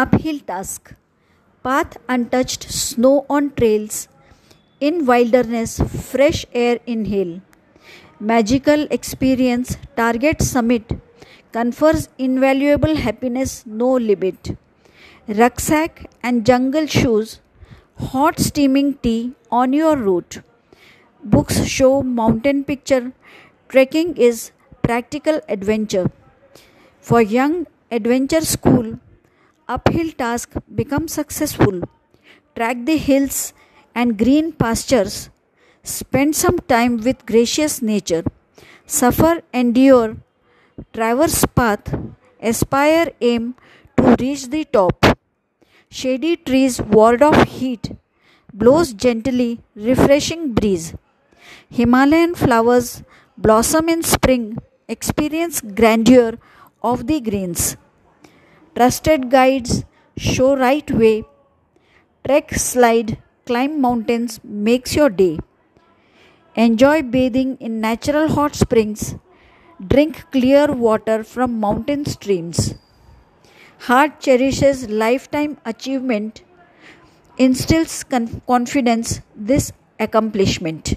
Uphill task. Path untouched, snow on trails. In wilderness, fresh air inhale. Magical experience, target summit. Confers invaluable happiness, no limit. Rucksack and jungle shoes. Hot steaming tea on your route. Books show mountain picture. Trekking is practical adventure. For young adventure school, uphill task become successful. Track the hills and green pastures. Spend some time with gracious nature. Suffer, endure, traverse path, aspire, aim to reach the top. Shady trees ward off heat, blows gently, refreshing breeze. Himalayan flowers blossom in spring, experience grandeur of the greens. Trusted guides show right way. Trek, slide, climb mountains makes your day. Enjoy bathing in natural hot springs. Drink clear water from mountain streams. Heart cherishes lifetime achievement, instills confidence this accomplishment.